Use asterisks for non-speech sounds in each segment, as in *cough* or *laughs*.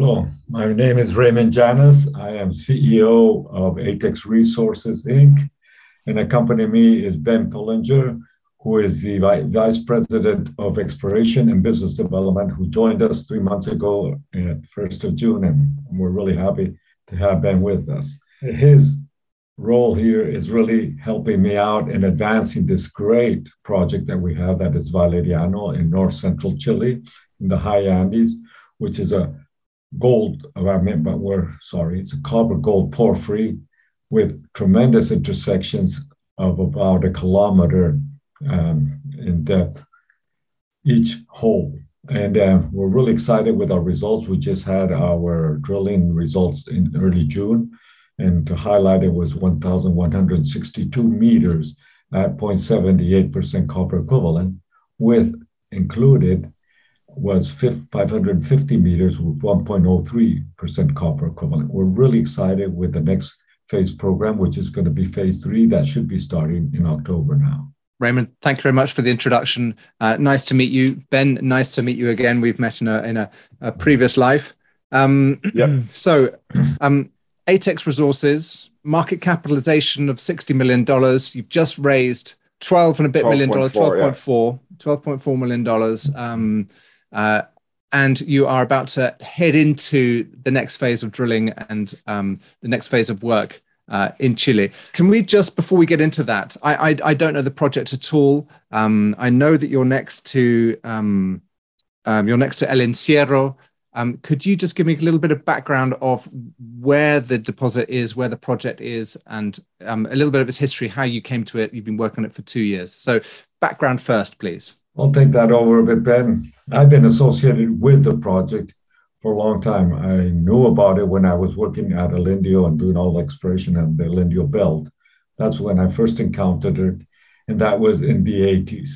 Hello, my name is Raymond Jannas. I am CEO of Atex Resources Inc. And accompanying me is Ben Pullinger, who is the Vice President of Exploration and Business Development, who joined us three months ago at 1st of June. And we're really happy to have Ben with us. His role here is really helping me out in advancing this great project that we have that is Valeriano in north central Chile in the high Andes, which is a gold, I mean, but we're sorry, it's a copper gold porphyry with tremendous intersections of about a kilometer um, in depth each hole. And uh, we're really excited with our results. We just had our drilling results in early June. And to highlight it was 1,162 meters at 0.78% copper equivalent, with included was 550 meters with 1.03% copper equivalent. We're really excited with the next phase program, which is going to be phase three. That should be starting in October now. Raymond, thank you very much for the introduction. Uh, nice to meet you. Ben, nice to meet you again. We've met in a, in a, a previous life. Um, yep. *clears throat* So, um, Atex Resources, market capitalization of $60 million. You've just raised 12 and a bit 12. million dollars, 12.4, yeah. $12.4 million. Um, uh, and you are about to head into the next phase of drilling and um, the next phase of work uh, in Chile. Can we just, before we get into that, I, I, I don't know the project at all. Um, I know that you're next to um, um you're next to El Encierro. Um, could you just give me a little bit of background of where the deposit is, where the project is, and um, a little bit of its history, how you came to it? You've been working on it for two years. So, background first, please. I'll take that over a bit, Ben. I've been associated with the project for a long time. I knew about it when I was working at El Indio and doing all the exploration in the El Indio belt. That's when I first encountered it, and that was in the 80s.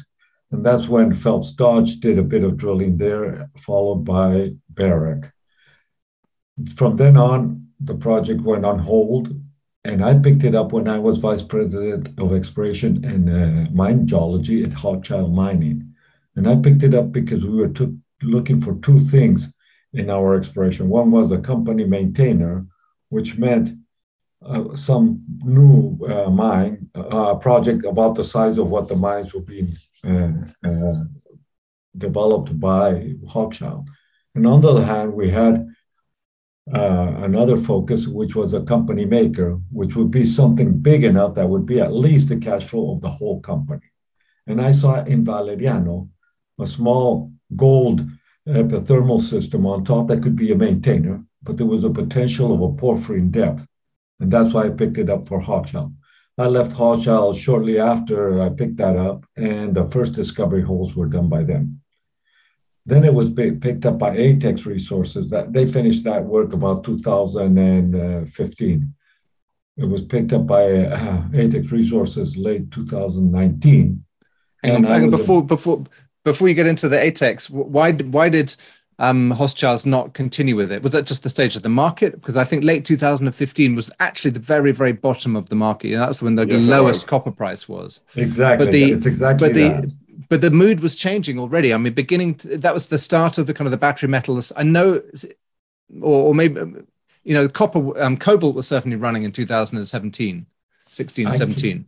And that's when Phelps Dodge did a bit of drilling there, followed by Barrick. From then on, the project went on hold, and I picked it up when I was vice president of exploration and uh, mine geology at Hochschild Mining. And I picked it up because we were to, looking for two things in our exploration. One was a company maintainer, which meant uh, some new uh, mine uh, project about the size of what the mines were being uh, uh, developed by Hochschild. And on the other hand, we had uh, another focus, which was a company maker, which would be something big enough that would be at least the cash flow of the whole company. And I saw in Valeriano a small gold epithermal system on top that could be a maintainer, but there was a potential of a porphyry in depth. And that's why I picked it up for Hochschild. I left Hochschild shortly after I picked that up, and the first discovery holes were done by them. Then it was picked up by Atex Resources. That they finished that work about 2015. It was picked up by uh, Atex Resources late 2019. And, and before, before, before you get into the Atex, why why did um, Hochschild not continue with it? Was that just the stage of the market? Because I think late 2015 was actually the very very bottom of the market. You know, that's when the yeah, lowest copper price was. Exactly. But the, it's exactly but the, But the mood was changing already. I mean, beginning to, that was the start of the kind of the battery metals. I know, or, or maybe you know, copper um, cobalt was certainly running in 2017, 16, I 17. Can't,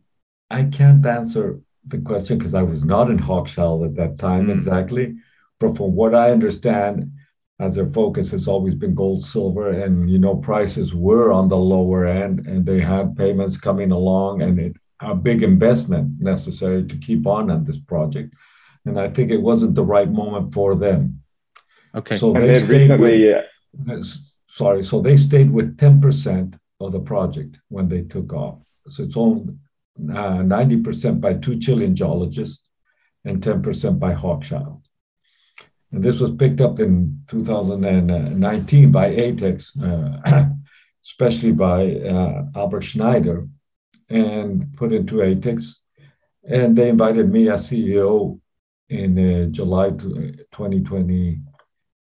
I can't answer the question because I was not in Hochschild at that time mm. exactly. But from what I understand, as their focus has always been gold, silver, and you know prices were on the lower end, and they had payments coming along, and it, a big investment necessary to keep on on this project. And I think it wasn't the right moment for them. Okay. So and they stayed recently, with, sorry, so they stayed with ten percent of the project when they took off. So it's only 90% by two Chilean geologists and 10% by Hochschild. And this was picked up in 2019 by Atex, uh, *clears throat* especially by uh, Albert Schneider, and put into Atex. And they invited me as CEO in uh, July 2020,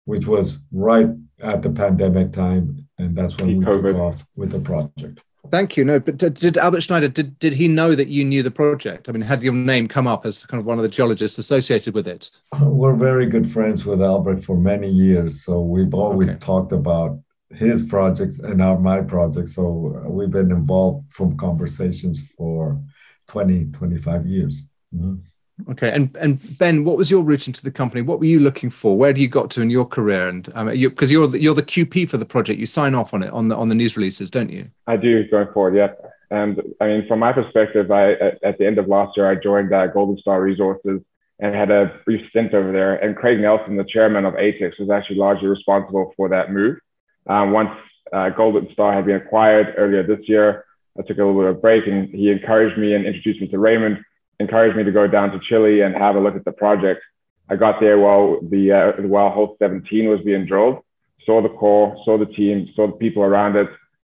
which was right at the pandemic time. And that's when we COVID. took off with the project. Thank you. No, but did, did, Albert Schneider did did he know that you knew the project? I mean, had your name come up as kind of one of the geologists associated with it? We're very good friends with Albert for many years, so we've always okay. talked about his projects and our my projects. So we've been involved from conversations for 20, 25 years. Mm-hmm. Okay, and and Ben, what was your route into the company? What were you looking for? Where do you got to in your career? And because um, you, you're the, you're the QP for the project, you sign off on it on the on the news releases, don't you? I do going forward, yeah. And I mean, from my perspective, I at, the end of last year, I joined uh, Golden Star Resources and had a brief stint over there. And Craig Nelson, the chairman of ATEX, was actually largely responsible for that move. Um, once uh, Golden Star had been acquired earlier this year, I took a little bit of break, and he encouraged me and introduced me to Raymond encouraged me to go down to Chile and have a look at the project. I got there while the uh, while Hole 17 was being drilled, saw the core, saw the team, saw the people around it,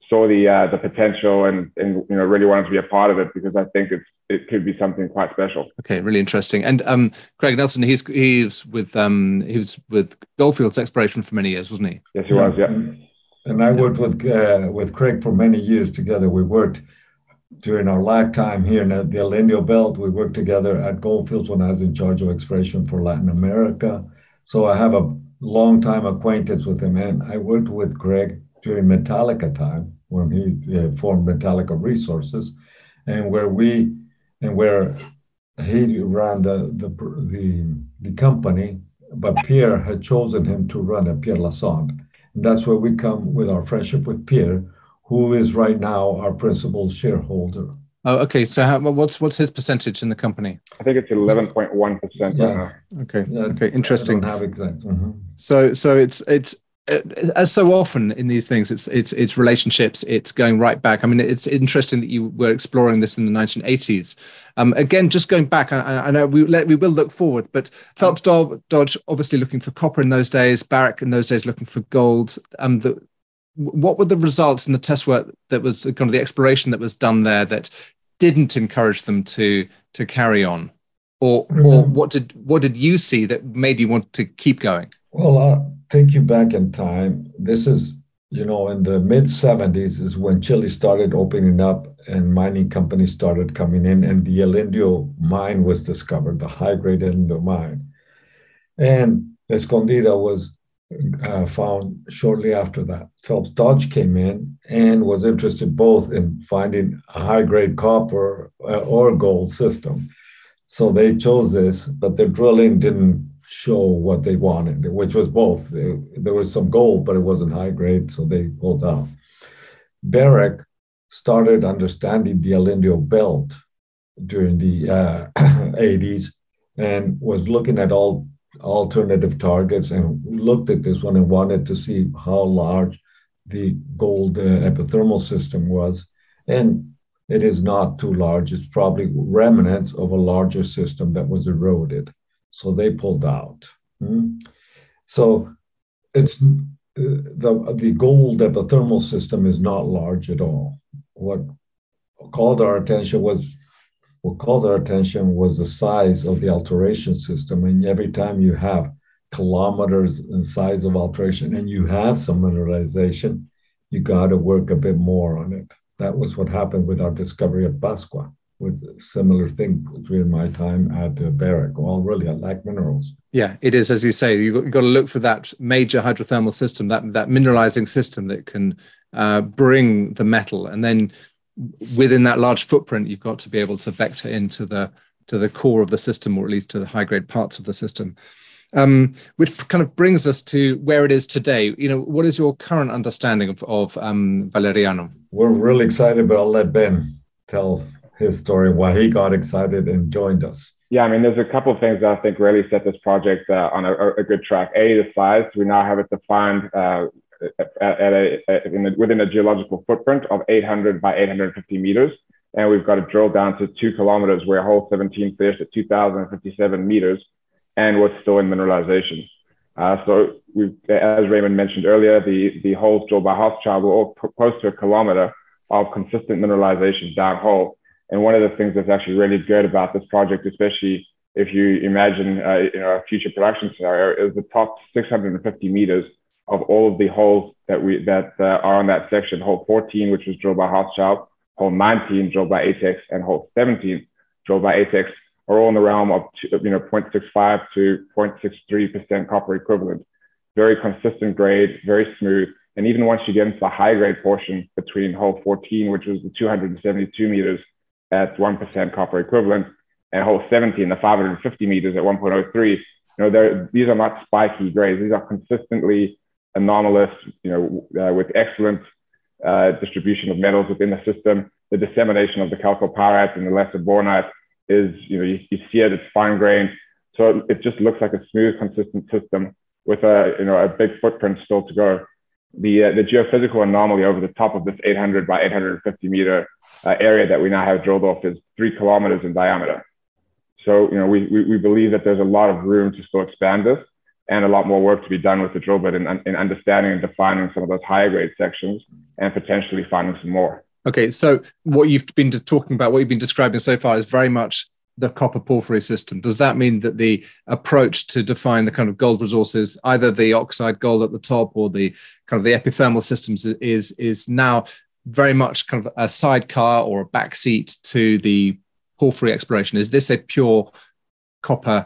saw the uh, the potential, and and you know really wanted to be a part of it because I think it's it could be something quite special. Okay, really interesting. And um, Craig Nelson, he's he's with um he was with Goldfields Exploration for many years, wasn't he? Yes, he was. Yeah. And I worked with uh, with Craig for many years together. We worked during our lifetime here in the Indio Belt. We worked together at Goldfields when I was in charge of exploration for Latin America. So I have a long time acquaintance with him. And I worked with Greg during Metallica time when he uh, formed Metallica Resources, and where we and where he ran the the the, the company, but Pierre had chosen him to run it, Pierre Lassonde. And that's where we come with our friendship with Pierre, who is right now our principal shareholder. Oh, okay. So, how, what's what's his percentage in the company? I think it's eleven point one percent. Yeah. Okay. Yeah, okay. Interesting. have exact. Mm-hmm. So, so it's it's uh, as so often in these things, it's it's it's relationships. It's going right back. I mean, it's interesting that you were exploring this in the 1980s. Um, again, just going back, I, I know we let, we will look forward, but Phelps Dodge obviously looking for copper in those days. Barrick in those days looking for gold. Um, the what were the results in the test work that was kind of the exploration that was done there that didn't encourage them to to carry on? Or mm-hmm. or what did what did you see that made you want to keep going? Well i'll take you back in time. This is you know in the mid 70s is when chile started opening up and mining companies started coming in and the el indio mine was discovered the high grade el indio mine. And escondida was uh, found shortly after that. Phelps Dodge came in and was interested both in finding a high grade copper uh, or gold system. So they chose this, but their drilling didn't show what they wanted, which was both. There was some gold, but it wasn't high grade, so they pulled out. Barrick started understanding the El Indio belt during the uh, *clears throat* 80s and was looking at all alternative targets and looked at this one and wanted to see how large the gold uh, epithermal system was. And it is not too large. It's probably remnants of a larger system that was eroded. So they pulled out. Hmm? So it's uh, the, the gold epithermal system is not large at all. What called our attention was what called our attention was the size of the alteration system. And every time you have kilometers in size of alteration and you have some mineralization, you got to work a bit more on it. That was what happened with our discovery of Pascua, with similar thing during my time at uh, Barrick, all really at Lac Minerals. Yeah, it is, as you say, you've got, to look for that major hydrothermal system, that, that mineralizing system that can uh, bring the metal. And then within that large footprint, you've got to be able to vector into the to the core of the system, or at least to the high grade parts of the system. Um, which kind of brings us to where it is today. You know, what is your current understanding of, of um, Valeriano? We're really excited, but I'll let Ben tell his story, why he got excited and joined us. Yeah, I mean, there's a couple of things that I think really set this project uh, on a, a, good track. A, the size. We now have it defined uh, at, a, a within a geological footprint of 800 by 850 meters. And we've got it drilled down to two kilometers where a hole 17 finished at 2,057 meters and was still in mineralization. Uh, so as Raymond mentioned earlier, the, the holes drilled by Hochschild were all close to a kilometer of consistent mineralization down hole. And one of the things that's actually really good about this project, especially if you imagine uh, you know, a future production scenario, is the top 650 meters of all of the holes that we that uh, are on that section. Hole 14, which was drilled by Hochschild, hole 19 drilled by ATEX, and hole 17 drilled by ATEX are all in the realm of you know 0.65 to 0.63% copper equivalent. Very consistent grade, very smooth. And even once you get into the high grade portion between hole 14, which was the 272 meters at 1% copper equivalent, and hole 17, the 550 meters at 1.03, you know, these are not spiky grades. These are consistently anomalous, you know, uh, with excellent uh, distribution of metals within the system. The dissemination of the chalcopyrite and the lesser bornite is, you know, you, you see it, it's fine grained. So it just looks like a smooth, consistent system with a, you know, a big footprint still to go. The, uh, the geophysical anomaly over the top of this 800 by 850 meter uh, area that we now have drilled off is three kilometers in diameter. So, you know, we, we, we, believe that there's a lot of room to still expand this and a lot more work to be done with the drill bit in, in understanding and defining some of those higher grade sections and potentially finding some more. Okay, so what you've been talking about, what you've been describing so far is very much the copper porphyry system. Does that mean that the approach to define the kind of gold resources, either the oxide gold at the top or the kind of the epithermal systems, is is now very much kind of a sidecar or a backseat to the porphyry exploration? Is this a pure copper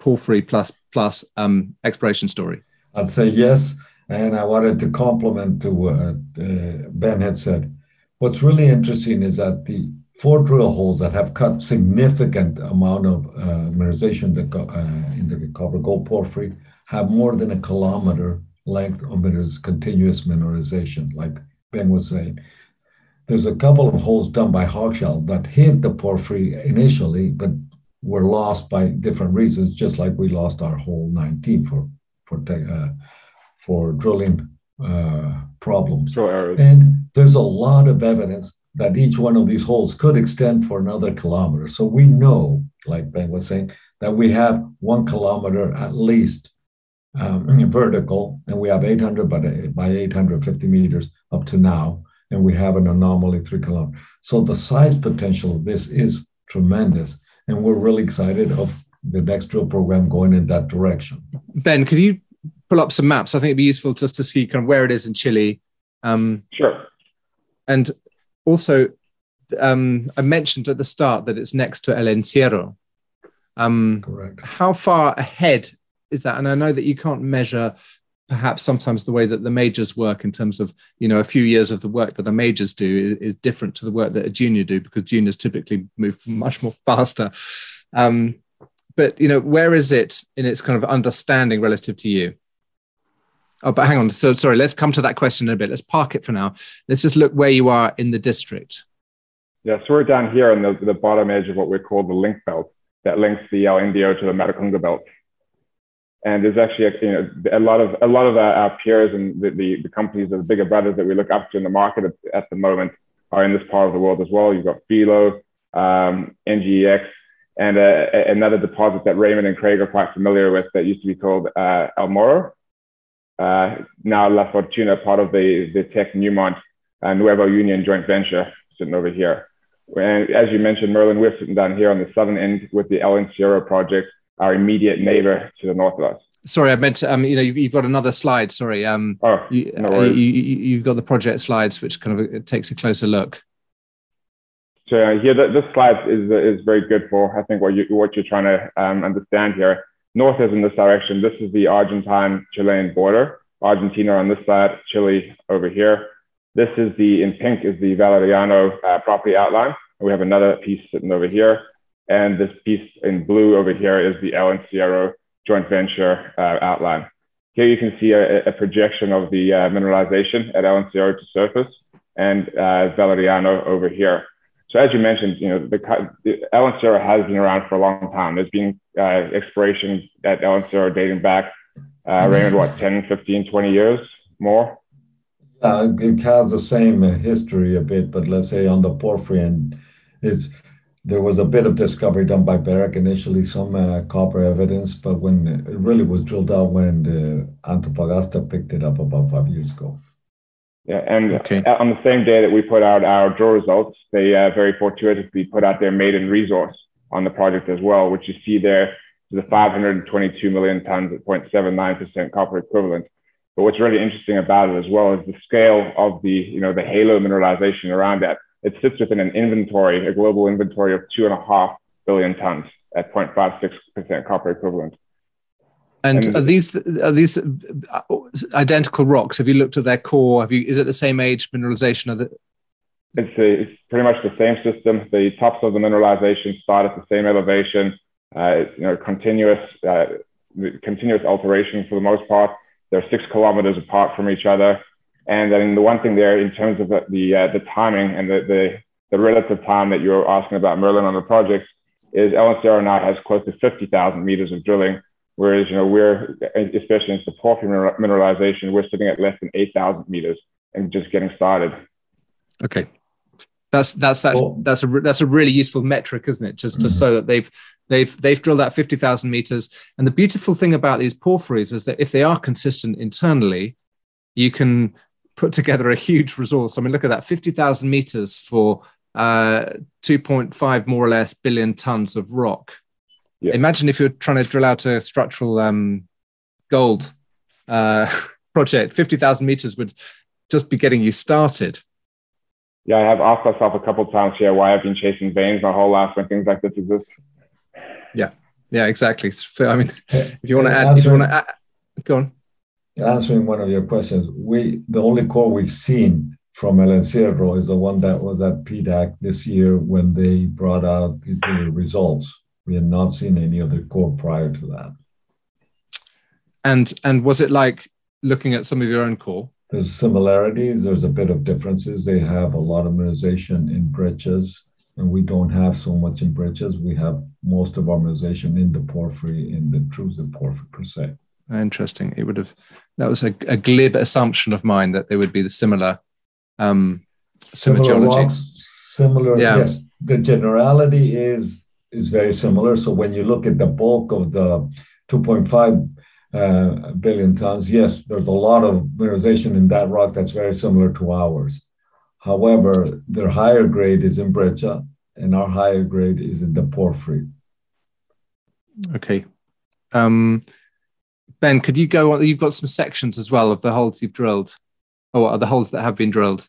porphyry plus plus um, exploration story? I'd say yes, and I wanted to complement to what uh, Ben had said. What's really interesting is that the four drill holes that have cut significant amount of uh, mineralization uh, in the copper gold porphyry have more than a kilometer length of minerals, continuous mineralization, like Ben was saying. There's a couple of holes done by Hochschild that hit the porphyry initially, but were lost by different reasons, just like we lost our hole 19 for for uh, for drilling uh, problems. And there's a lot of evidence that each one of these holes could extend for another kilometer. So we know, like Ben was saying, that we have one kilometer at least um, vertical, and we have 800 by, by 850 meters up to now, and we have an anomaly three kilometers. So the size potential of this is tremendous, and we're really excited of the next drill program going in that direction. Ben, could you pull up some maps? I think it'd be useful just to see kind of where it is in Chile. Um, sure. And also, um, I mentioned at the start that it's next to El Encierro. Um, Correct. How far ahead is that? And I know that you can't measure perhaps sometimes the way that the majors work in terms of you know a few years of the work that a majors do is, is different to the work that a junior do because juniors typically move much more *laughs* faster. Um, but you know where is it in its kind of understanding relative to you? Oh but hang on. So sorry let's come to that question in a bit. Let's park it for now. Let's just look where you are in the district. Yeah so we're down here on the, the bottom edge of what we call the link belt that links the El Indio to the Maricunga belt and there's actually a, you know a lot of a lot of our, our peers and the, the, the, companies the bigger brothers that we look up to in the market at, at, the moment are in this part of the world as well. You've got Filo, um, NGEX, and uh, another deposit that Raymond and Craig are quite familiar with that used to be called uh, El Morro. Uh, now La Fortuna, part of the the Teck Newmont uh, Nuevo Union joint venture, sitting over here. And as you mentioned, Merlin, we're sitting down here on the southern end with the El Encierro project our immediate neighbor to the north of us. Sorry, I meant to, um, you know, you've, got another slide. Sorry, um, oh, you, no you, have got the project slides, which kind of takes a closer look. So uh, here, this slide is is very good for I think what you what you're trying to um, understand here. North is in this direction. This is the Argentine-Chilean border. Argentina on this side, Chile over here. This is the in pink is the Valeriano uh, property outline. We have another piece sitting over here. And this piece in blue over here is the El Encierro joint venture uh, outline. Here you can see a, a projection of the uh, mineralization at El Encierro to surface and uh, Valeriano over here. So as you mentioned, you know, the, the El Encierro has been around for a long time. There's been uh, exploration at El Encierro dating back, uh, mm-hmm. What, 10, 15, 20 years more? Uh, it has the same history a bit, but let's say on the porphyry and it's there was a bit of discovery done by Barrick initially, some uh, copper evidence, but when it really was drilled out when the Antofagasta picked it up about five years ago. Yeah, and okay. on the same day that we put out our drill results, they uh, very fortuitously put out their maiden resource on the project as well, which you see there is the 522 million tons at 0.79% copper equivalent. But what's really interesting about it as well is the scale of the, you know, the halo mineralization around that. It sits within an inventory, a global inventory of two and a half billion tons at 0.56% copper equivalent. And, and are these are these uh, identical rocks? Have you looked at their core? Have you? Is it the same age mineralization? Of the... It's a, it's pretty much the same system. The tops of the mineralization start at the same elevation. Uh, you know, continuous uh, continuous alteration for the most part. They're six kilometers apart from each other. And then the one thing there, in terms of the the, uh, the timing and the, the the relative time that you're asking about Merlin on the projects is El Encierro now has close to 50,000 meters of drilling Whereas, you know, we're, especially in the porphyry mineralization, we're sitting at less than 8,000 meters and just getting started. Okay. That's that's that cool. that's a that's a really useful metric, isn't it? Just to mm-hmm. so that they've they've they've drilled that fifty thousand meters. And the beautiful thing about these porphyries is that if they are consistent internally, you can put together a huge resource. I mean, look at that, fifty thousand meters for uh, two point five more or less billion tons of rock. Yeah. Imagine if you're trying to drill out a structural um, gold uh, *laughs* project, 50,000 meters would just be getting you started. Yeah, I have asked myself a couple of times here why I've been chasing veins my whole life when things like this exist. Yeah, yeah, exactly. I mean, if you want to add, if you want to add, go on. Answering one of your questions, we the only core we've seen from El Encierro is the one that was at PDAC this year when they brought out the results. We had not seen any other core prior to that. And and was it like looking at some of your own core? There's similarities. There's a bit of differences. They have a lot of mineralization in breccias, and we don't have so much in breccias. We have most of our mineralization in the porphyry, in the intrusive porphyry per se. Interesting. It would have that was a, a glib assumption of mine that they would be the similar um similar, similar geology. Rocks, similar, yeah. yes. The generality is is very similar. So when you look at the bulk of the 2.5 uh, billion tons, yes, there's a lot of mineralization in that rock that's very similar to ours. However, their higher grade is in breccia, and our higher grade is in the porphyry. Okay. Um, ben, could you go on? You've got some sections as well of the holes you've drilled, or are the holes that have been drilled.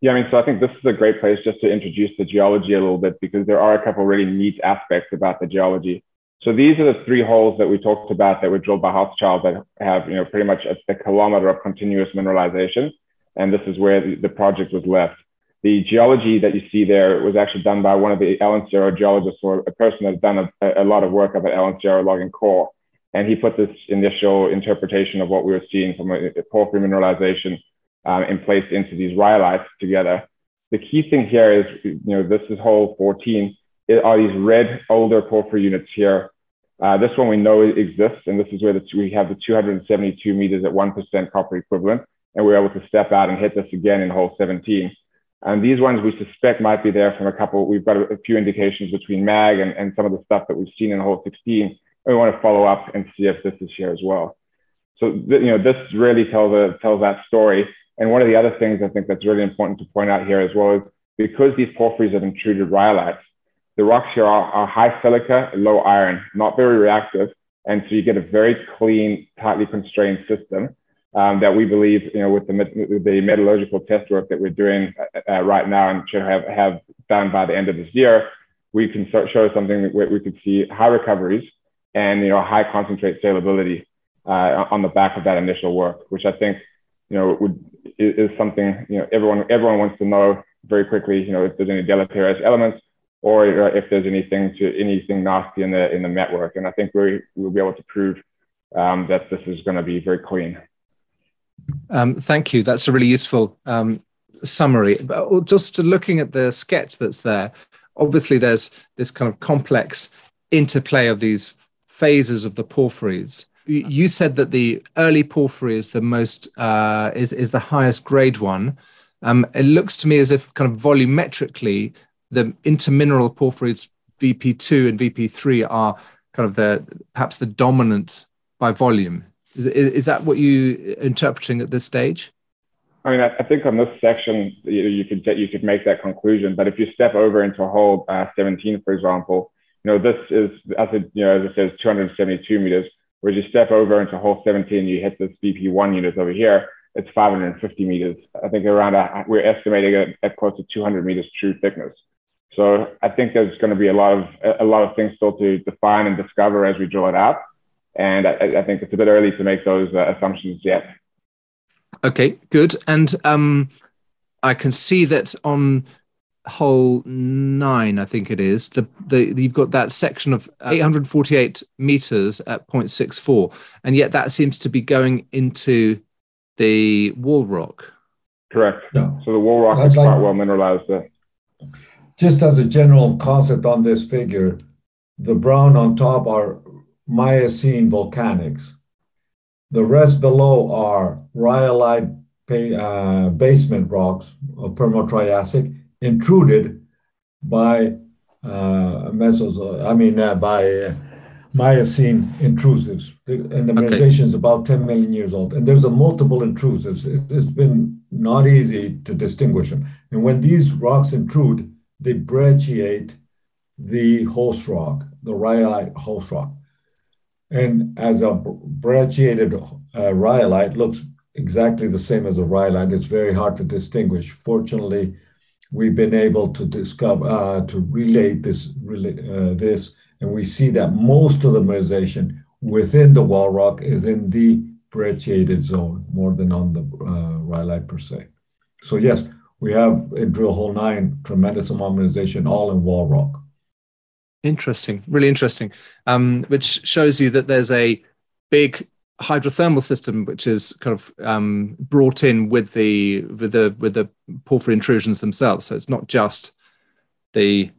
Yeah, I mean, so I think this is a great place just to introduce the geology a little bit because there are a couple really neat aspects about the geology. So these are the three holes that we talked about that were drilled by Hochschild that have, you know, pretty much a, a kilometer of continuous mineralization. And this is where the, the, project was left. The geology that you see there was actually done by one of the El geologists or a person that's done a, a lot of work up at El logging core. And he put this initial interpretation of what we were seeing from a, porphyry mineralization um, and placed into these rhyolites together. The key thing here is, you know, this is hole 14, it are these red older porphyry units here. Uh, this one we know exists, and this is where the, we have the 272 meters at 1% copper equivalent, and we're able to step out and hit this again in hole 17. And these ones we suspect might be there from a couple, we've got a, a few indications between MAG and, and some of the stuff that we've seen in hole 16, and we want to follow up and see if this is here as well. So, you know, this really tells, a, tells that story. And one of the other things I think that's really important to point out here as well is because these porphyries have intruded rhyolites, the rocks here are, are high silica, low iron, not very reactive. And so you get a very clean, tightly constrained system um, that we believe, you know, with the, the metallurgical test work that we're doing uh, uh, right now and should have, have done by the end of this year, we can show something where we could see high recoveries and, you know, high concentrate salability uh, on the back of that initial work, which I think, you know, would is, something you know everyone everyone wants to know very quickly. You know if there's any deleterious elements or if there's anything to anything nasty in the in the network. And I think we will be able to prove um, that this is going to be very clean. Um, thank you. That's a really useful um, summary. But just looking at the sketch that's there, obviously there's this kind of complex interplay of these phases of the porphyries you said that the early porphyry is the most uh, is is the highest grade one. Um, it looks to me as if kind of volumetrically the intermineral porphyries VP2 and VP3 are kind of the perhaps the dominant by volume. Is, is that what you interpreting at this stage? I mean, I, think on this section you, you could you could make that conclusion. But if you step over into hole uh, 17, for example, you know this is as it you know as it says 272 meters Whereas you step over into hole 17, you hit this BP1 unit over here, it's 550 meters. I think around, a, we're estimating it at close to 200 meters true thickness. So I think there's going to be a lot of a lot of things still to define and discover as we drill it out, and I, I think it's a bit early to make those uh, assumptions yet. Okay, good. And um, I can see that on hole nine, I think it is, the, the you've got that section of 848 meters at 0.64, and yet that seems to be going into the wall rock. Correct. Yeah. So the wall rock I'd is like, quite well mineralized there. Just as a general concept on this figure, the brown on top are Miocene volcanics. The rest below are rhyolite uh, basement rocks of Permo-Triassic intruded by uh, mesos, I mean, uh, by uh, Miocene intrusives. And the mineralization is about 10 million years old. And there's a multiple intrusives. It, it's been not easy to distinguish them. And when these rocks intrude, they brecciate the host rock, the rhyolite host rock. And as a brecciated uh, rhyolite looks exactly the same as a rhyolite, it's very hard to distinguish. Fortunately, we've been able to discover uh, to relate this uh, this, and we see that most of the mineralization within the wall rock is in the brecciated zone more than on the uh, rhyolite per se. So yes, we have in drill hole nine tremendous amount of mineralization all in wall rock. Interesting, really interesting. Um, which shows you that there's a big hydrothermal system which is kind of um, brought in with the with the with the porphyry intrusions themselves. So it's not just the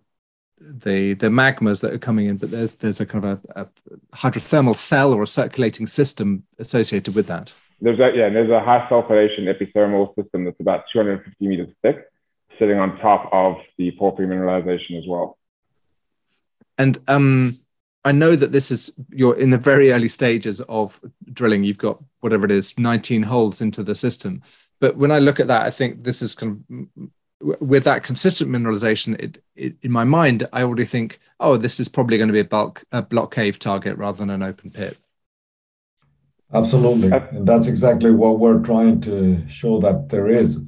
the the magmas that are coming in, but there's there's a kind of a, a hydrothermal cell or a circulating system associated with that. There's a yeah, there's a high sulfidation epithermal system that's about 250 meters thick, sitting on top of the porphyry mineralization as well. And um, I know that this is you're in the very early stages of drilling. You've got whatever it is, 19 holes into the system. But when I look at that, I think this is kind of with that consistent mineralization. It, it, in my mind, I already think, oh, this is probably going to be a bulk a block cave target rather than an open pit. Absolutely, and that's exactly what we're trying to show that there is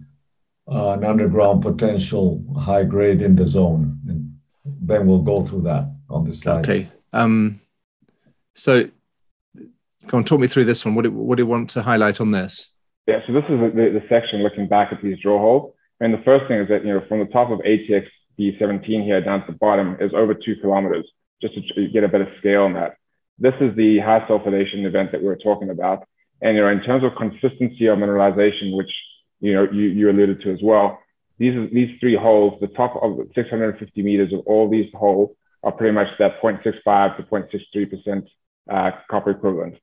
uh, an underground potential high grade in the zone, and then we'll go through that on this slide. Okay. Um, so, go on, talk me through this one. What do, what do you want to highlight on this? Yeah, so this is the, the section looking back at these drill holes. And the first thing is that, you know, from the top of ATX B17 here down to the bottom is over two kilometers, just to get a better scale on that. This is the high sulfidation event that we are talking about. And, you know, in terms of consistency of mineralization, which, you know, you, you alluded to as well, these, these three holes, the top of 650 meters of all these holes are pretty much that 0.65 to 0.63% uh, copper equivalent.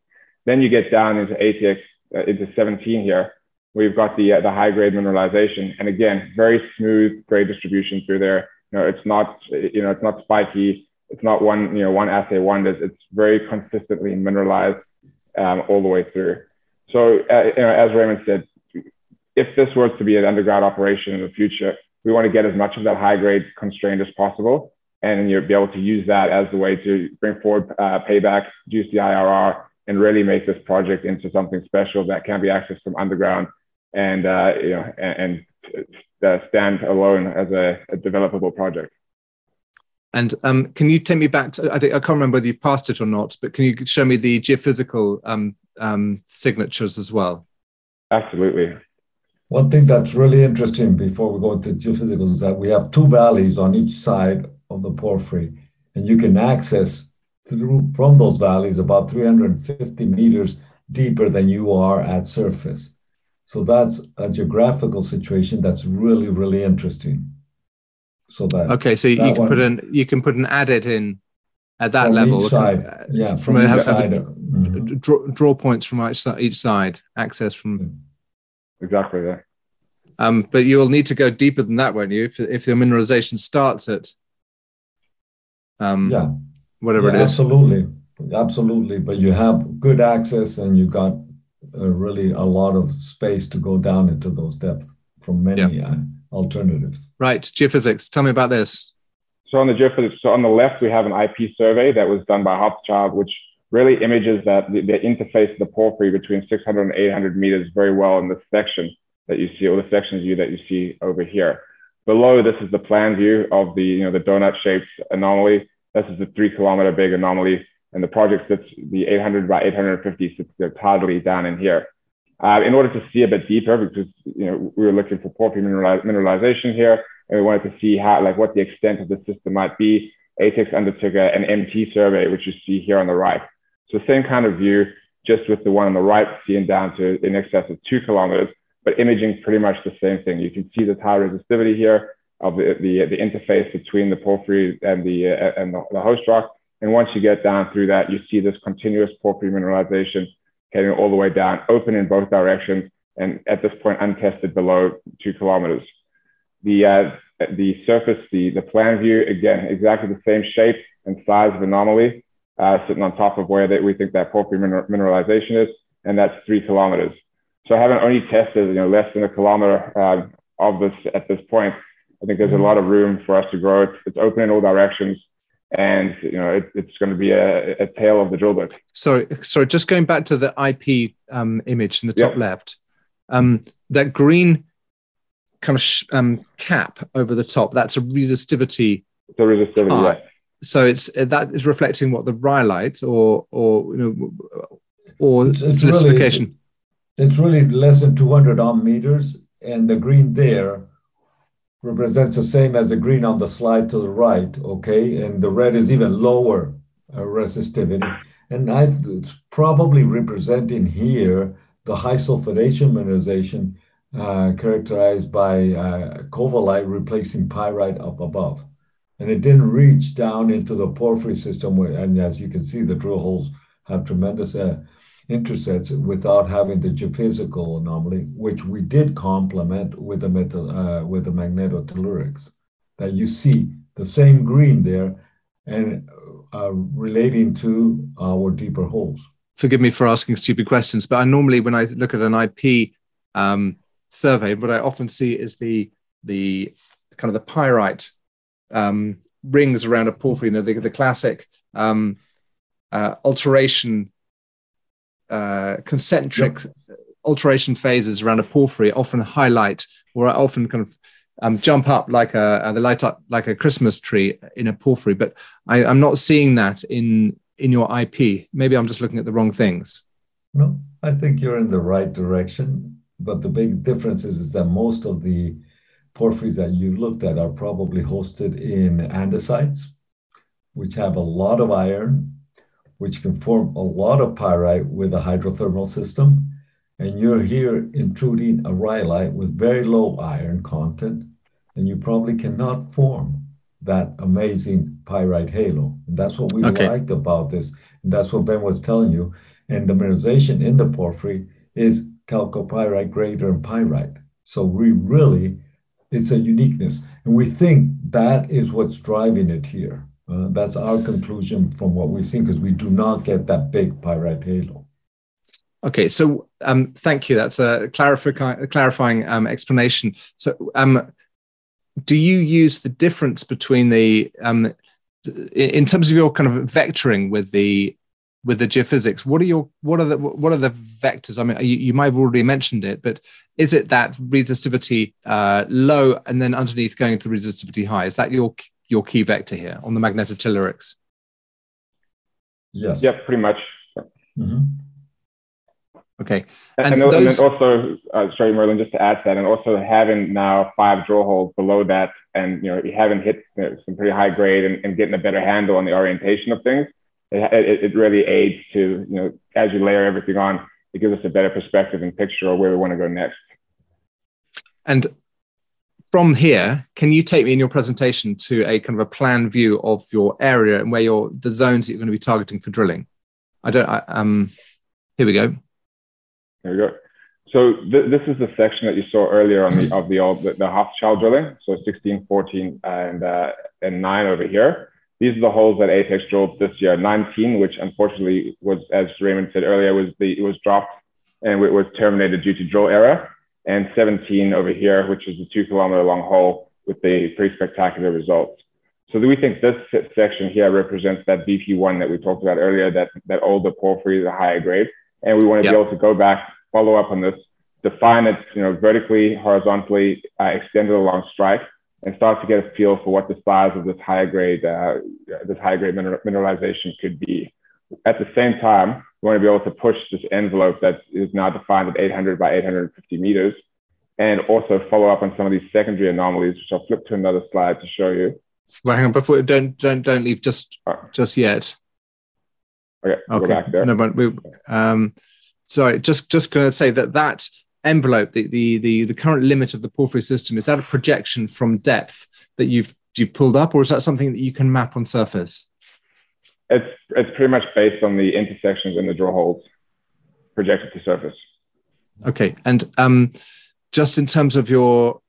Then you get down into ATX, uh, into 17 here, you've got the, uh, the high grade mineralization. And again, very smooth grade distribution through there. You know, it's not, you know, it's not spiky. It's not one, you know, one assay wonders. It's very consistently mineralized um, all the way through. So, uh, you know, as Raymond said, if this was to be an underground operation in the future, we want to get as much of that high grade constrained as possible and you'll be able to use that as the way to bring forward uh, payback, use the IRR, and really make this project into something special that can be accessed from underground and uh, you know and, and uh, stand alone as a, a developable project. And um, can you take me back to? I think I can't remember whether you've passed it or not, but can you show me the geophysical um, um, signatures as well? Absolutely. One thing that's really interesting before we go into geophysicals is that we have two valleys on each side of the porphyry. And you can access through from those valleys about 350 meters deeper than you are at surface. So that's a geographical situation that's really, really interesting. So that okay, so you can one, put an you can put an adit in at that level. side, uh, yeah, from, from a, side, a, mm-hmm. draw, draw, points from each, each side, access from exactly that. Um, but you will need to go deeper than that, won't you? If if your mineralization starts at um, yeah, whatever yeah, it is. Absolutely, absolutely. But you have good access, and you got uh, really a lot of space to go down into those depths from many yeah. uh, alternatives. Right, geophysics. Tell me about this. So on the geophysics, so on the left we have an IP survey that was done by Hochschild, which really images that the, the interface of the porphyry between 600 and 800 meters very well in this section that you see, or the section view that you see over here. Below, this is the plan view of the, you know, the donut shaped anomaly. This is the three kilometer big anomaly. And the project sits, the 800 by 850 sits tidally down in here. Uh, in order to see a bit deeper, because you know we were looking for porphyry mineralization here, and we wanted to see how, like, what the extent of the system might be. ATEX undertook a, an MT survey, which you see here on the right. So same kind of view, just with the one on the right, seeing down to in excess of two kilometers, but imaging pretty much the same thing. You can see the tile resistivity here of the, the, the interface between the porphyry and the, uh, and the, the host rock. And once you get down through that, you see this continuous porphyry mineralization heading all the way down, open in both directions, and at this point untested below two kilometers. The, uh, the surface, the, the plan view, again, exactly the same shape and size of anomaly, uh, sitting on top of where they, we think that porphyry mineralization is, and that's three kilometers. So having only tested, you know, less than a kilometer uh, of this at this point, I think there's a lot of room for us to grow. It's, it's open in all directions and you know it, it's going to be a, a tale of the drill bit. Sorry, sorry. Just going back to the IP um, image in the top left, um, that green kind of sh- um, cap over the top. That's a resistivity. The resistivity. Yeah. So it's uh, that is reflecting what the rhyolite or or you know or it's, it's silicification. Really, it's, really less than 200 ohm meters, and the green there represents the same as the green on the slide to the right, okay? And the red is even lower uh, resistivity. And I, it's probably representing here the high sulfidation mineralization uh, characterized by uh, covellite replacing pyrite up above. And it didn't reach down into the porphyry system. Where, and as you can see, the drill holes have tremendous uh, intersects without having the geophysical anomaly, which we did complement with the metal uh, with the magnetotellurics. That you see the same green there, and uh, relating to our deeper holes. Forgive me for asking stupid questions, but I normally, when I look at an IP um, survey, what I often see is the the kind of the pyrite um, rings around a porphyry. You know, the, the classic um, uh, alteration uh, concentric yep. alteration phases around a porphyry often highlight or often kind of um, jump up like a uh, they light up like a Christmas tree in a porphyry. But I, am not seeing that in in your IP. Maybe I'm just looking at the wrong things. No, I think you're in the right direction. But the big difference is, is that most of the porphyries that you looked at are probably hosted in andesites, which have a lot of iron which can form a lot of pyrite with a hydrothermal system. And you're here intruding a rhyolite with very low iron content, and you probably cannot form that amazing pyrite halo. And that's what we okay. like about this. And that's what Ben was telling you. And the mineralization in the porphyry is chalcopyrite greater than pyrite. So we really, it's a uniqueness. And we think that is what's driving it here. Uh, that's our conclusion from what we've seen because we do not get that big pyrite halo. Okay, so um, thank you. That's a clarifying, clarifying um, explanation. So, um, do you use the difference between the um, in terms of your kind of vectoring with the with the geophysics? What are your what are the what are the vectors? I mean, you, you might have already mentioned it, but is it that resistivity uh, low and then underneath going to resistivity high? Is that your your key vector here on the magnetotellurics? Yes. Yeah, pretty much. Mm-hmm. Okay. And, and, those... and then also, uh, sorry, Merlin, just to add to that, and also having now five drill holes below that, and you know, you haven't hit you know, some pretty high grade and, and, getting a better handle on the orientation of things, it, it, it, really aids to, you know, as you layer everything on, it gives us a better perspective and picture of where we want to go next. And from here, can you take me in your presentation to a kind of a plan view of your area and where your the zones that you're going to be targeting for drilling? I don't. I, um, here we go. There we go. So th- this is the section that you saw earlier on the of the old the, the drilling. So 16, 14, and uh, and nine over here. These are the holes that ATEX drilled this year. 19, which unfortunately was, as Raymond said earlier, was the it was dropped and it was terminated due to drill error and 17 over here, which is a two kilometer long hole with the pretty spectacular results. So we think this section here represents that BP1 that we talked about earlier, that, that older porphyry, the higher grade. And we want to yep. be able to go back, follow up on this, define it, you know, vertically, horizontally, uh, extend it along strike, and start to get a feel for what the size of this higher grade, uh, this higher grade mineralization could be. At the same time, we want to be able to push this envelope that is now defined at 800 by 850 meters, and also follow up on some of these secondary anomalies, which I'll flip to another slide to show you. Well, hang on, before don't don't don't leave just just yet. Okay, okay. back there. No, but we, um, sorry, just just going to say that that envelope, the, the the the current limit of the porphyry system, is that a projection from depth that you've you pulled up, or is that something that you can map on surface? It's it's pretty much based on the intersections and the drill holes projected to surface. Okay, and um, just in terms of your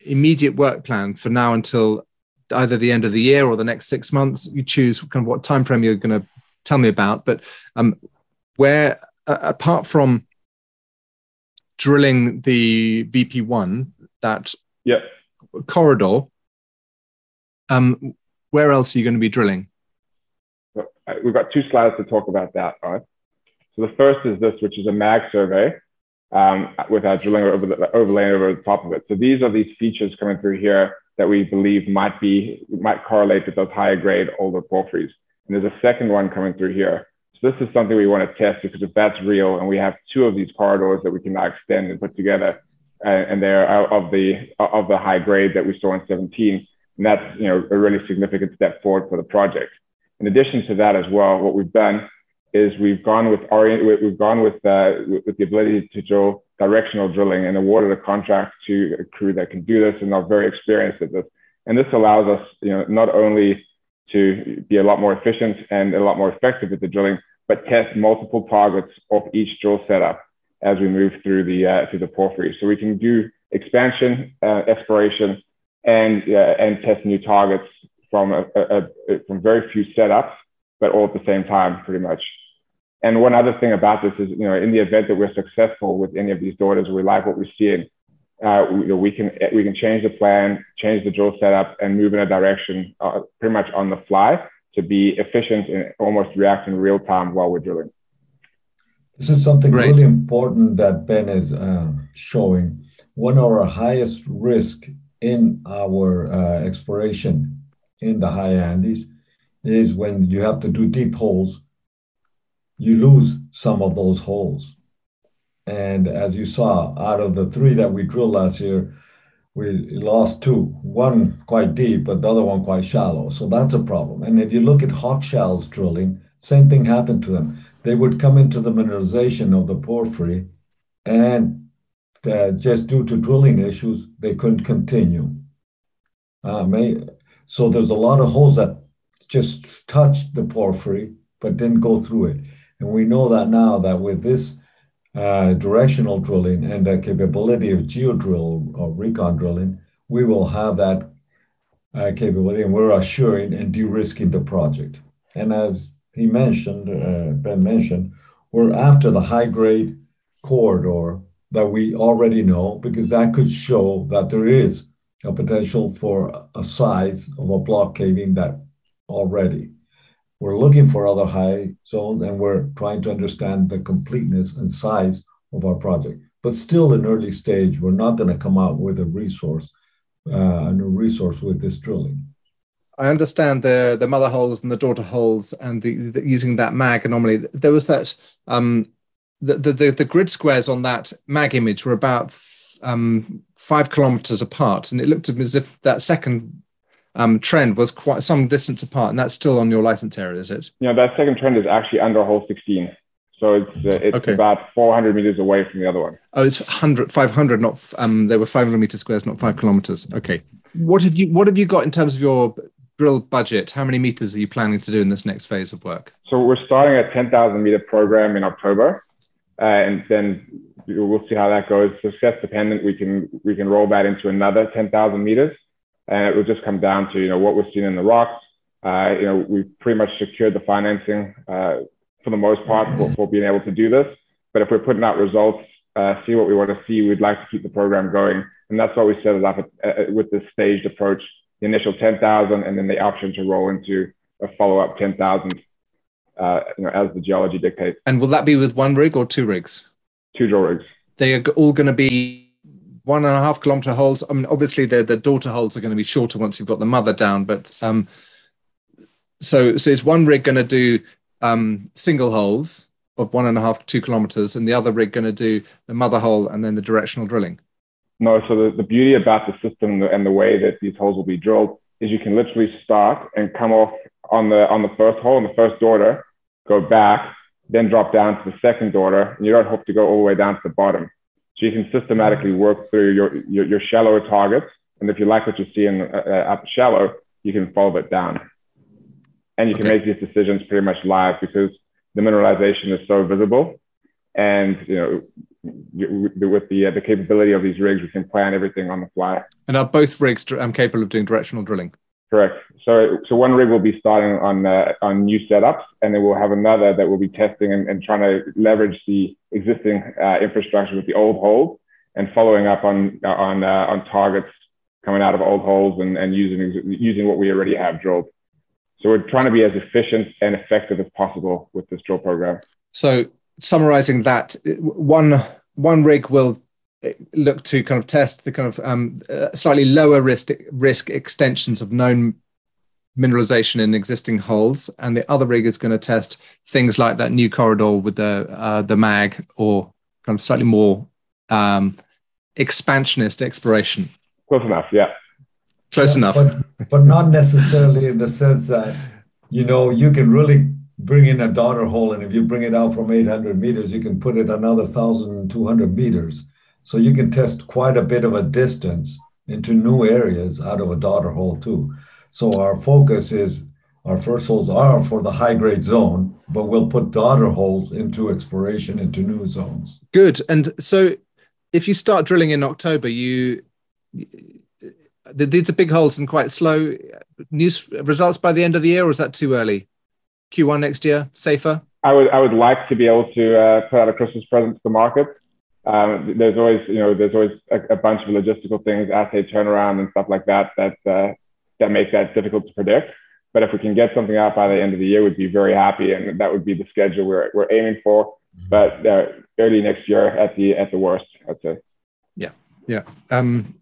immediate work plan for now until either the end of the year or the next six months, you choose kind of what time frame you're going to tell me about. But um, where uh, apart from drilling the VP1, that yep. corridor, um, where else are you going to be drilling? We've got two slides to talk about that. Right. So the first is this, which is a mag survey um, with our drilling over the, overlaying over the top of it. So these are these features coming through here that we believe might be might correlate with those higher grade older porphyries. And there's a second one coming through here. So this is something we want to test because if that's real, and we have two of these corridors that we can now extend and put together, uh, and they're of the of the high grade that we saw in 17, and that's you know a really significant step forward for the project. In addition to that as well, what we've done is we've gone with orient, we've gone with, uh, with the ability to drill directional drilling and awarded a contract to a crew that can do this and are very experienced at this. And this allows us, you know, not only to be a lot more efficient and a lot more effective at the drilling, but test multiple targets of each drill setup as we move through the uh, through the porphyry. So we can do expansion, uh, exploration, and uh, and test new targets from a, a, a, from very few setups, but all at the same time, pretty much. And one other thing about this is, you know, in the event that we're successful with any of these daughters, we like what we see, uh, we, you know, we can we can change the plan, change the drill setup, and move in a direction uh, pretty much on the fly to be efficient and almost react in real time while we're drilling. This is something Great. really important that Ben is uh, showing. One of our highest risk in our uh, exploration in the high Andes is when you have to do deep holes you lose some of those holes. And as you saw, out of the three that we drilled last year, we lost two, one quite deep, but the other one quite shallow. So that's a problem. And if you look at Hochschild's drilling, same thing happened to them. They would come into the mineralization of the porphyry, and uh, just due to drilling issues, they couldn't continue. Uh, may, so there's a lot of holes that just touched the porphyry but didn't go through it. And we know that now that with this uh, directional drilling and the capability of geodrill or recon drilling, we will have that uh, capability and we're assuring and de-risking the project. And as he mentioned, uh, Ben mentioned, we're after the high grade corridor that we already know because that could show that there is a potential for a size of a block caving that already we're looking for other high zones and we're trying to understand the completeness and size of our project. But still in early stage, we're not going to come out with a resource, uh, a new resource with this drilling. I understand the the mother holes and the daughter holes and the, the using that mag anomaly. There was that um, the, the the grid squares on that mag image were about um, five kilometers apart, and it looked as if that second um, trend was quite some distance apart, and that's still on your license area, is it? Yeah, that second trend is actually under hole 16. So it's uh, it's okay. about 400 meters away from the other one. Oh, it's 100, 500, not um, they were 500 meter squares, not five kilometers. Okay. What have you What have you got in terms of your drill budget? How many meters are you planning to do in this next phase of work? So we're starting a 10,000 meter program in October, uh, and then we'll see how that goes. Success dependent, we can we can roll that into another 10,000 meters and it will just come down to you know what we're seeing in the rocks. Uh, you know, we've pretty much secured the financing uh, for the most part for, for, being able to do this. But if we're putting out results, uh, see what we want to see, we'd like to keep the program going, and that's why we set it up at, with this staged approach the initial 10,000 and then the option to roll into a follow-up 10,000 uh, you know, as the geology dictates. And will that be with one rig or two rigs? Two drill rigs. They are all going to be one and a half kilometer holes. I mean, obviously the, the daughter holes are going to be shorter once you've got the mother down, but um, so, so is one rig going to do um, single holes of one and a half, two kilometers, and the other rig going to do the mother hole and then the directional drilling? No, so the, the beauty about the system and the way that these holes will be drilled is you can literally start and come off on the on the first hole in the first daughter, go back, then drop down to the second daughter, and you don't have to go all the way down to the bottom. So you can systematically work through your your, your shallower targets, and if you like what you see in uh, the shallow, you can follow it down, and you okay. can make these decisions pretty much live because the mineralization is so visible, and you know with the uh, the capability of these rigs, we can plan everything on the fly. And are both rigs um, capable of doing directional drilling? Correct. So so one rig will be starting on uh, on new setups, and then we'll have another that will be testing and, and trying to leverage the existing uh, infrastructure with the old holes and following up on on uh, on targets coming out of old holes and, and using using what we already have drilled. So we're trying to be as efficient and effective as possible with this drill program. So summarizing that, one one rig will look to kind of test the kind of um, uh, slightly lower risk risk extensions of known mineralization in existing holes, and the other rig is going to test things like that new corridor with the uh, the mag or kind of slightly more um, expansionist exploration. Close enough, yeah. Close yeah, enough, but, but not necessarily in the sense that you know you can really bring in a daughter hole, and if you bring it out from 800 meters, you can put it another 1,200 meters. So you can test quite a bit of a distance into new areas out of a daughter hole too. So our focus is our first holes are for the high grade zone, but we'll put daughter holes into exploration into new zones. Good. And so if you start drilling in October, you these are big holes and quite slow. News results by the end of the year, or is that too early? Q1 next year, safer? I would I would like to be able to uh, put out a Christmas present to the market. Um, there's always you know there's always a, a, bunch of logistical things, assay turnaround and stuff like that that uh, that make that difficult to predict. But if we can get something out by the end of the year, we'd be very happy, and that would be the schedule we're we're aiming for. Mm-hmm. But uh, early next year at the at the worst, I'd say. Yeah, yeah. Um,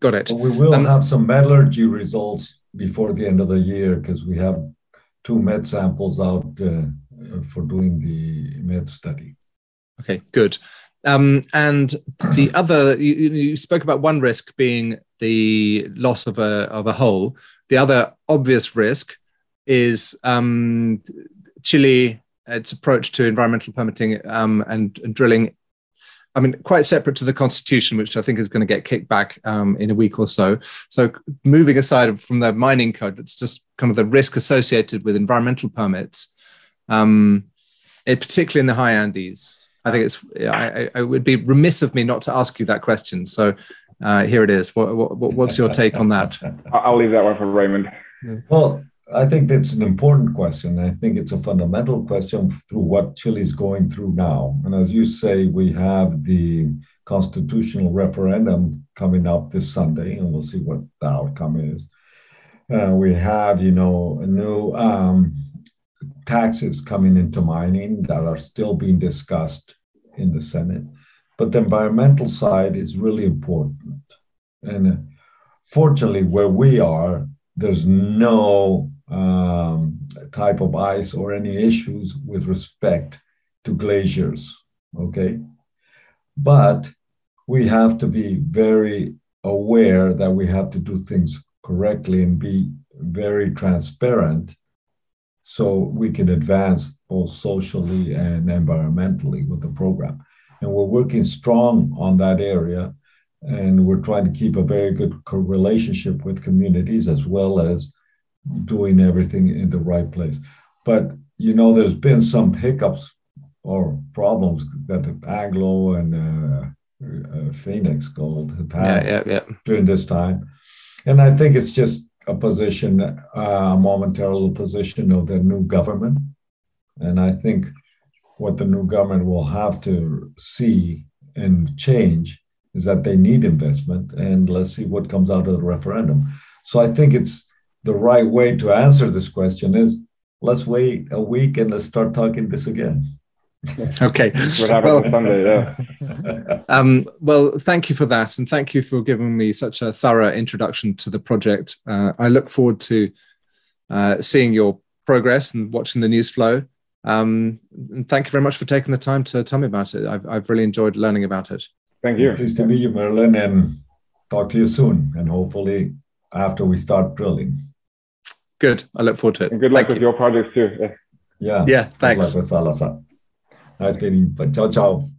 got it. we will um, have some metallurgy results before the end of the year because we have two met samples out uh, for doing the met study. Okay, good. Um, and the *clears throat* other, you, you, spoke about one risk being the loss of a of a hole. The other obvious risk is um, Chile, its approach to environmental permitting um, and, and, drilling I mean, quite separate to the constitution, which I think is going to get kicked back um, in a week or so. So, moving aside from the mining code, it's just kind of the risk associated with environmental permits, um, it, particularly in the high Andes. I think it's. I, I, would be remiss of me not to ask you that question. So, uh, here it is. What, what, what's your take on that? *laughs* I'll leave that one for Raymond. Well, I think that's an important question. I think it's a fundamental question through what Chile is going through now. And as you say, we have the constitutional referendum coming up this Sunday, and we'll see what the outcome is. Uh, we have, you know, a new um, taxes coming into mining that are still being discussed in the Senate. But the environmental side is really important. And fortunately, where we are, there's no um, type of ice or any issues with respect to glaciers. Okay. But we have to be very aware that we have to do things correctly and be very transparent so we can advance both socially and environmentally with the program. And we're working strong on that area. And we're trying to keep a very good relationship with communities as well as doing everything in the right place. But you know, there's been some hiccups or problems that Anglo and uh, uh, Fenix Gold have had yeah, yeah, yeah. during this time, and I think it's just a position, a momentary position of the new government, and I think what the new government will have to see and change is that they need investment, and let's see what comes out of the referendum. So I think it's the right way to answer this question is let's wait a week and let's start talking this again. *laughs* okay. What happened well, Sunday? Yeah. *laughs* um, well, thank you for that, and thank you for giving me such a thorough introduction to the project. Uh, I look forward to uh, seeing your progress and watching the news flow. Um, and thank you very much for taking the time to tell me about it. I've, I've really enjoyed learning about it. Thank you. Pleased to meet you, Merlin, and talk to you soon. And hopefully, after we start drilling. Good. I look forward to it. And good luck Thank with you. your projects too. Yeah. Yeah. Thanks. Meeting you. Ciao, ciao.